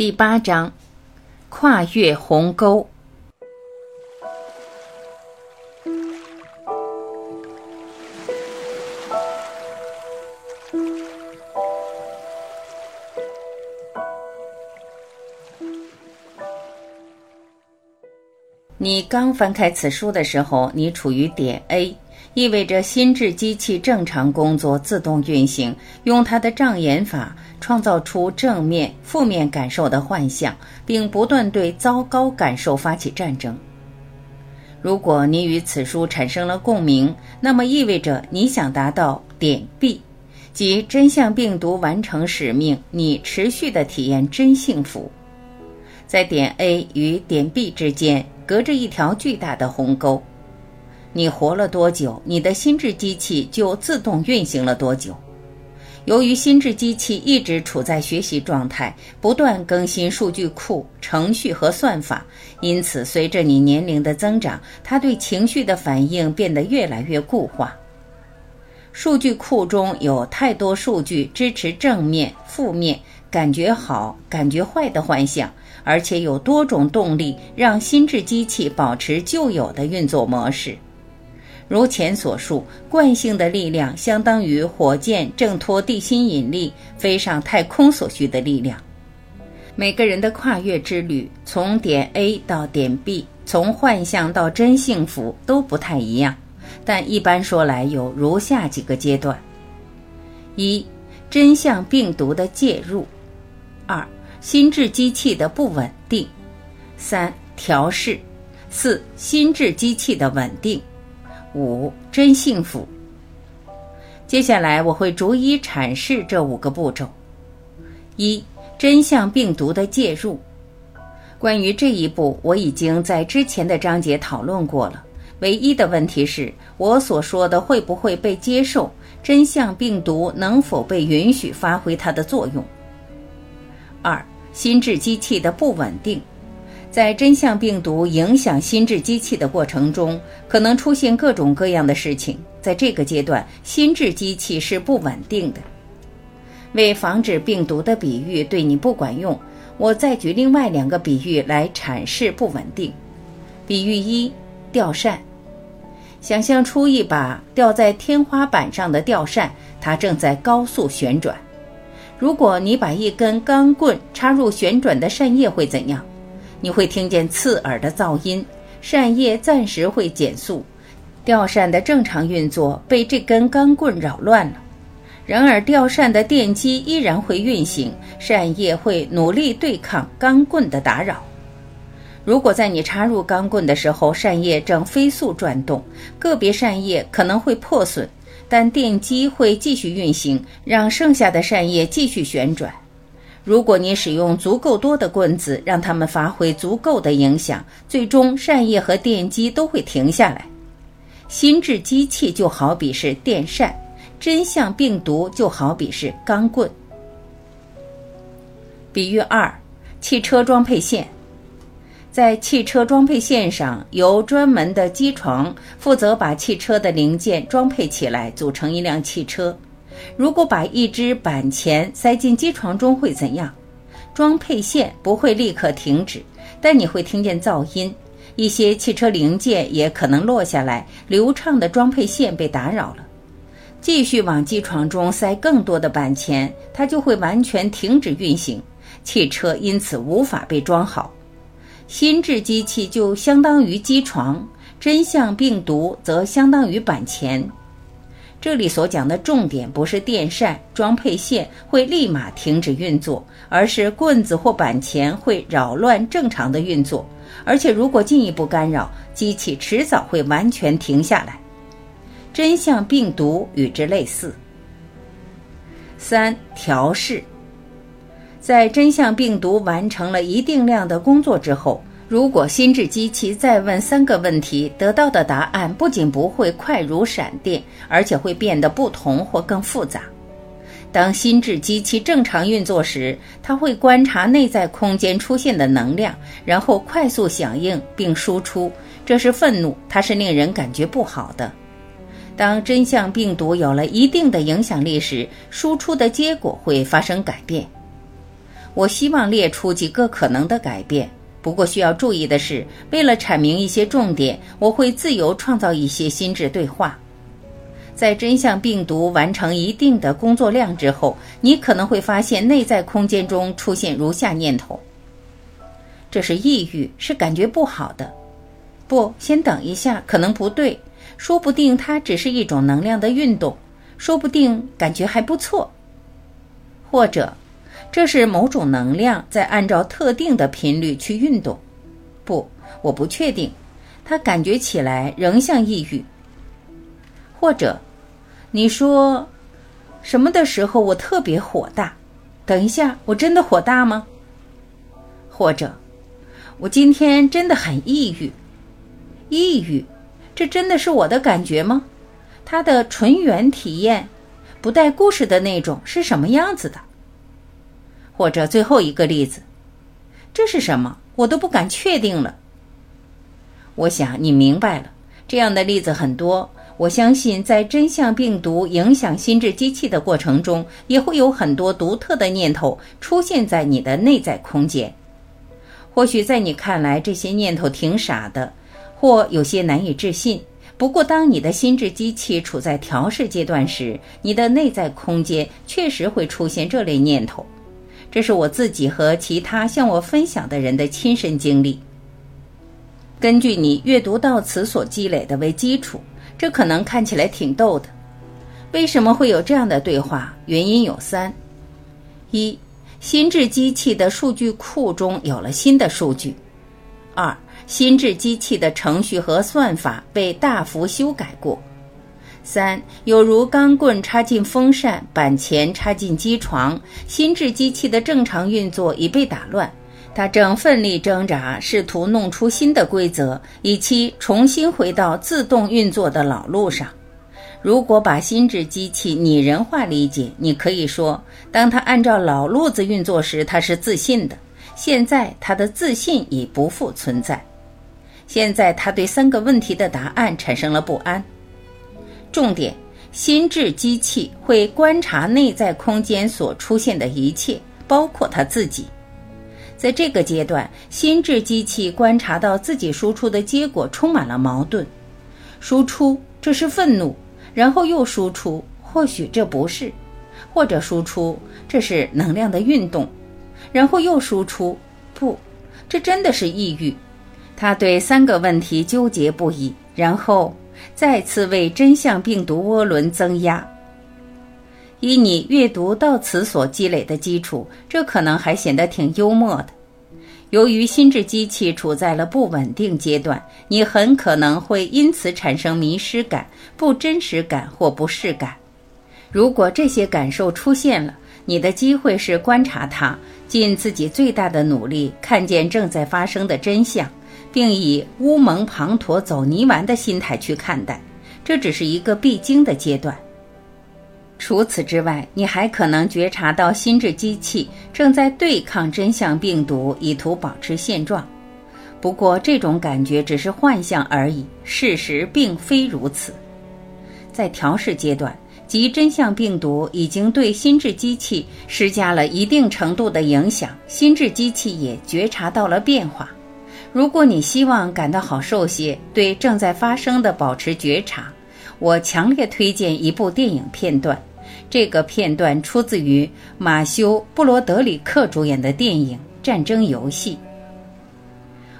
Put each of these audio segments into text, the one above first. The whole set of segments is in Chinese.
第八章，跨越鸿沟。你刚翻开此书的时候，你处于点 A。意味着心智机器正常工作、自动运行，用它的障眼法创造出正面、负面感受的幻象，并不断对糟糕感受发起战争。如果你与此书产生了共鸣，那么意味着你想达到点 B，即真相病毒完成使命，你持续的体验真幸福。在点 A 与点 B 之间，隔着一条巨大的鸿沟。你活了多久，你的心智机器就自动运行了多久。由于心智机器一直处在学习状态，不断更新数据库、程序和算法，因此随着你年龄的增长，它对情绪的反应变得越来越固化。数据库中有太多数据支持正面、负面、感觉好、感觉坏的幻象，而且有多种动力让心智机器保持旧有的运作模式。如前所述，惯性的力量相当于火箭挣脱地心引力飞上太空所需的力量。每个人的跨越之旅，从点 A 到点 B，从幻象到真幸福都不太一样，但一般说来有如下几个阶段：一、真相病毒的介入；二、心智机器的不稳定；三、调试；四、心智机器的稳定。五真幸福。接下来我会逐一阐释这五个步骤。一真相病毒的介入。关于这一步，我已经在之前的章节讨论过了。唯一的问题是我所说的会不会被接受？真相病毒能否被允许发挥它的作用？二心智机器的不稳定。在真相病毒影响心智机器的过程中，可能出现各种各样的事情。在这个阶段，心智机器是不稳定的。为防止病毒的比喻对你不管用，我再举另外两个比喻来阐释不稳定。比喻一：吊扇。想象出一把吊在天花板上的吊扇，它正在高速旋转。如果你把一根钢棍插入旋转的扇叶，会怎样？你会听见刺耳的噪音，扇叶暂时会减速，吊扇的正常运作被这根钢棍扰乱了。然而，吊扇的电机依然会运行，扇叶会努力对抗钢棍的打扰。如果在你插入钢棍的时候，扇叶正飞速转动，个别扇叶可能会破损，但电机会继续运行，让剩下的扇叶继续旋转。如果你使用足够多的棍子，让它们发挥足够的影响，最终扇叶和电机都会停下来。心智机器就好比是电扇，真相病毒就好比是钢棍。比喻二：汽车装配线。在汽车装配线上，由专门的机床负责把汽车的零件装配起来，组成一辆汽车。如果把一只板钳塞进机床中会怎样？装配线不会立刻停止，但你会听见噪音。一些汽车零件也可能落下来，流畅的装配线被打扰了。继续往机床中塞更多的板钳，它就会完全停止运行，汽车因此无法被装好。心智机器就相当于机床，真相病毒则相当于板钳。这里所讲的重点不是电扇装配线会立马停止运作，而是棍子或板钳会扰乱正常的运作，而且如果进一步干扰，机器迟早会完全停下来。真相病毒与之类似。三调试，在真相病毒完成了一定量的工作之后。如果心智机器再问三个问题，得到的答案不仅不会快如闪电，而且会变得不同或更复杂。当心智机器正常运作时，它会观察内在空间出现的能量，然后快速响应并输出。这是愤怒，它是令人感觉不好的。当真相病毒有了一定的影响力时，输出的结果会发生改变。我希望列出几个可能的改变。不过需要注意的是，为了阐明一些重点，我会自由创造一些心智对话。在真相病毒完成一定的工作量之后，你可能会发现内在空间中出现如下念头：这是抑郁，是感觉不好的。不，先等一下，可能不对，说不定它只是一种能量的运动，说不定感觉还不错。或者。这是某种能量在按照特定的频率去运动，不，我不确定，它感觉起来仍像抑郁。或者，你说什么的时候我特别火大？等一下，我真的火大吗？或者，我今天真的很抑郁？抑郁，这真的是我的感觉吗？它的纯元体验，不带故事的那种是什么样子的？或者最后一个例子，这是什么？我都不敢确定了。我想你明白了，这样的例子很多。我相信，在真相病毒影响心智机器的过程中，也会有很多独特的念头出现在你的内在空间。或许在你看来，这些念头挺傻的，或有些难以置信。不过，当你的心智机器处在调试阶段时，你的内在空间确实会出现这类念头。这是我自己和其他向我分享的人的亲身经历。根据你阅读到此所积累的为基础，这可能看起来挺逗的。为什么会有这样的对话？原因有三：一、心智机器的数据库中有了新的数据；二、心智机器的程序和算法被大幅修改过。三，有如钢棍插进风扇，板钳插进机床，心智机器的正常运作已被打乱。它正奋力挣扎，试图弄出新的规则，以期重新回到自动运作的老路上。如果把心智机器拟人化理解，你可以说，当它按照老路子运作时，它是自信的。现在，它的自信已不复存在。现在，它对三个问题的答案产生了不安。重点，心智机器会观察内在空间所出现的一切，包括他自己。在这个阶段，心智机器观察到自己输出的结果充满了矛盾：输出这是愤怒，然后又输出或许这不是，或者输出这是能量的运动，然后又输出不，这真的是抑郁。他对三个问题纠结不已，然后。再次为真相病毒涡轮增压。以你阅读到此所积累的基础，这可能还显得挺幽默的。由于心智机器处在了不稳定阶段，你很可能会因此产生迷失感、不真实感或不适感。如果这些感受出现了，你的机会是观察它，尽自己最大的努力看见正在发生的真相。并以乌蒙滂沱走泥丸的心态去看待，这只是一个必经的阶段。除此之外，你还可能觉察到心智机器正在对抗真相病毒，以图保持现状。不过，这种感觉只是幻象而已，事实并非如此。在调试阶段，即真相病毒已经对心智机器施加了一定程度的影响，心智机器也觉察到了变化。如果你希望感到好受些，对正在发生的保持觉察，我强烈推荐一部电影片段。这个片段出自于马修·布罗德里克主演的电影《战争游戏》。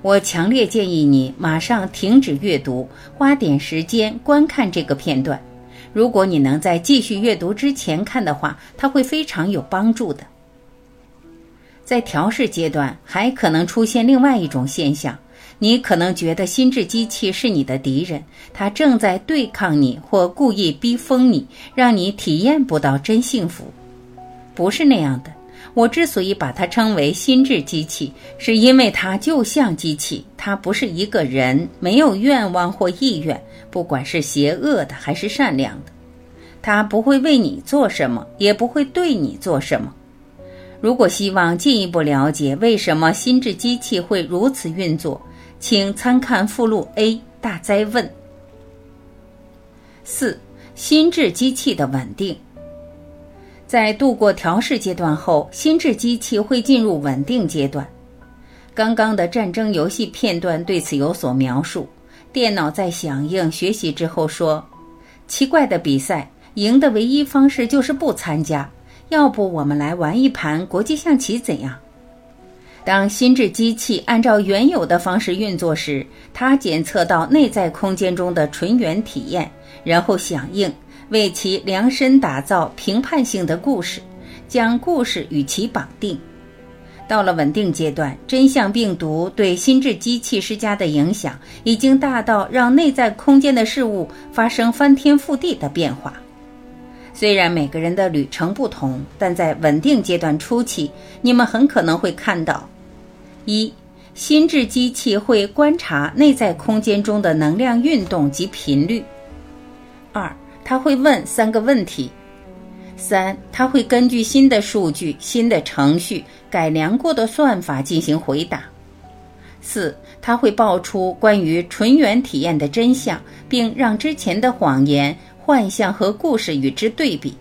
我强烈建议你马上停止阅读，花点时间观看这个片段。如果你能在继续阅读之前看的话，它会非常有帮助的。在调试阶段，还可能出现另外一种现象：你可能觉得心智机器是你的敌人，它正在对抗你或故意逼疯你，让你体验不到真幸福。不是那样的。我之所以把它称为心智机器，是因为它就像机器，它不是一个人，没有愿望或意愿，不管是邪恶的还是善良的，它不会为你做什么，也不会对你做什么。如果希望进一步了解为什么心智机器会如此运作，请参看附录 A 大灾问。四、心智机器的稳定。在度过调试阶段后，心智机器会进入稳定阶段。刚刚的战争游戏片段对此有所描述。电脑在响应学习之后说：“奇怪的比赛，赢的唯一方式就是不参加。要不我们来玩一盘国际象棋怎样？”当心智机器按照原有的方式运作时，它检测到内在空间中的纯元体验，然后响应，为其量身打造评判性的故事，将故事与其绑定。到了稳定阶段，真相病毒对心智机器施加的影响已经大到让内在空间的事物发生翻天覆地的变化。虽然每个人的旅程不同，但在稳定阶段初期，你们很可能会看到。一，心智机器会观察内在空间中的能量运动及频率。二，它会问三个问题。三，它会根据新的数据、新的程序、改良过的算法进行回答。四，它会爆出关于纯元体验的真相，并让之前的谎言、幻象和故事与之对比。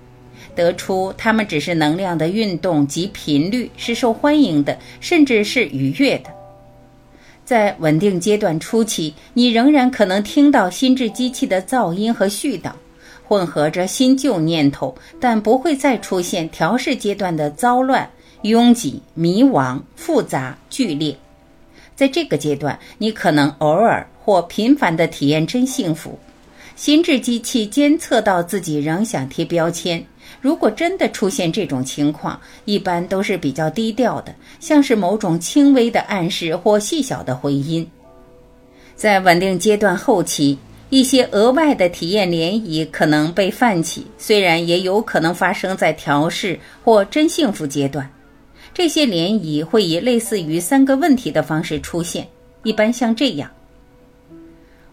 得出它们只是能量的运动及频率是受欢迎的，甚至是愉悦的。在稳定阶段初期，你仍然可能听到心智机器的噪音和絮叨，混合着新旧念头，但不会再出现调试阶段的糟乱、拥挤、迷惘、复杂、剧烈。在这个阶段，你可能偶尔或频繁地体验真幸福。心智机器监测到自己仍想贴标签。如果真的出现这种情况，一般都是比较低调的，像是某种轻微的暗示或细小的回音。在稳定阶段后期，一些额外的体验涟漪可能被泛起，虽然也有可能发生在调试或真幸福阶段。这些涟漪会以类似于三个问题的方式出现，一般像这样：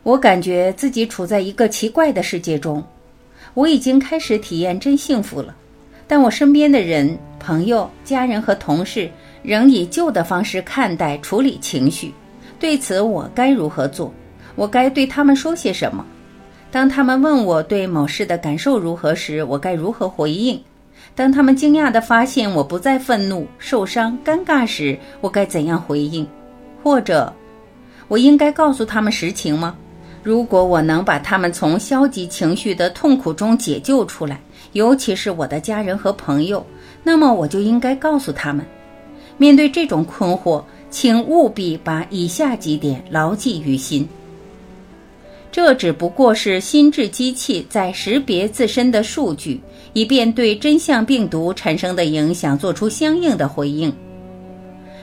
我感觉自己处在一个奇怪的世界中。我已经开始体验真幸福了，但我身边的人、朋友、家人和同事仍以旧的方式看待、处理情绪。对此，我该如何做？我该对他们说些什么？当他们问我对某事的感受如何时，我该如何回应？当他们惊讶地发现我不再愤怒、受伤、尴尬时，我该怎样回应？或者，我应该告诉他们实情吗？如果我能把他们从消极情绪的痛苦中解救出来，尤其是我的家人和朋友，那么我就应该告诉他们：面对这种困惑，请务必把以下几点牢记于心。这只不过是心智机器在识别自身的数据，以便对真相病毒产生的影响做出相应的回应。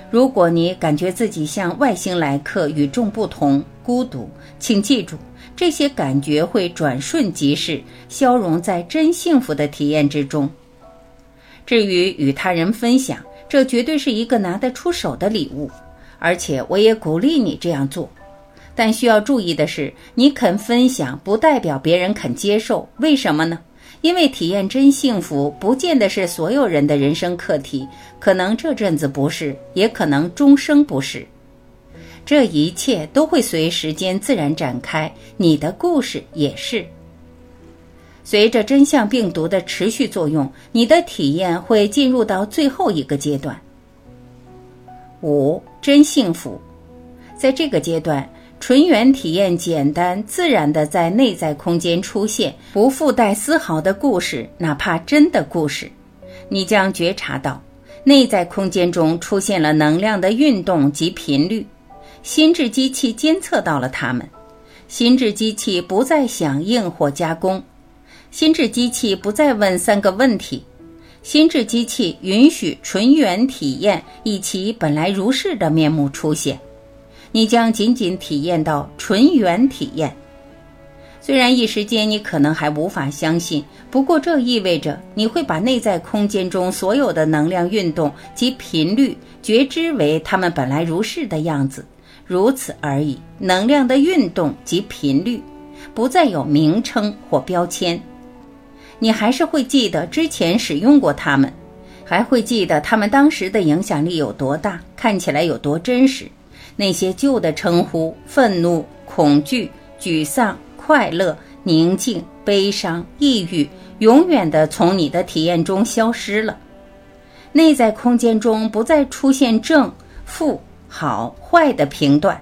如果你感觉自己像外星来客，与众不同。孤独，请记住，这些感觉会转瞬即逝，消融在真幸福的体验之中。至于与他人分享，这绝对是一个拿得出手的礼物，而且我也鼓励你这样做。但需要注意的是，你肯分享不代表别人肯接受。为什么呢？因为体验真幸福不见得是所有人的人生课题，可能这阵子不是，也可能终生不是。这一切都会随时间自然展开，你的故事也是。随着真相病毒的持续作用，你的体验会进入到最后一个阶段。五真幸福，在这个阶段，纯元体验简单自然的在内在空间出现，不附带丝毫的故事，哪怕真的故事，你将觉察到内在空间中出现了能量的运动及频率。心智机器监测到了它们，心智机器不再响应或加工，心智机器不再问三个问题，心智机器允许纯元体验以其本来如是的面目出现，你将仅仅体验到纯元体验。虽然一时间你可能还无法相信，不过这意味着你会把内在空间中所有的能量运动及频率觉知为它们本来如是的样子。如此而已，能量的运动及频率，不再有名称或标签。你还是会记得之前使用过它们，还会记得它们当时的影响力有多大，看起来有多真实。那些旧的称呼：愤怒、恐惧、沮丧、快乐、宁静、悲伤、抑郁，永远的从你的体验中消失了。内在空间中不再出现正、负、好、坏的评断，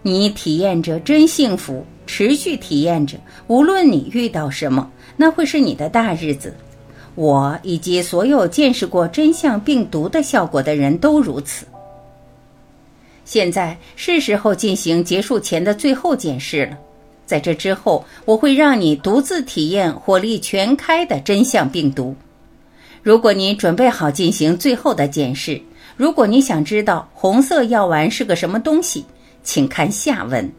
你体验着真幸福，持续体验着。无论你遇到什么，那会是你的大日子。我以及所有见识过真相病毒的效果的人都如此。现在是时候进行结束前的最后检视了。在这之后，我会让你独自体验火力全开的真相病毒。如果你准备好进行最后的检视，如果你想知道红色药丸是个什么东西，请看下文。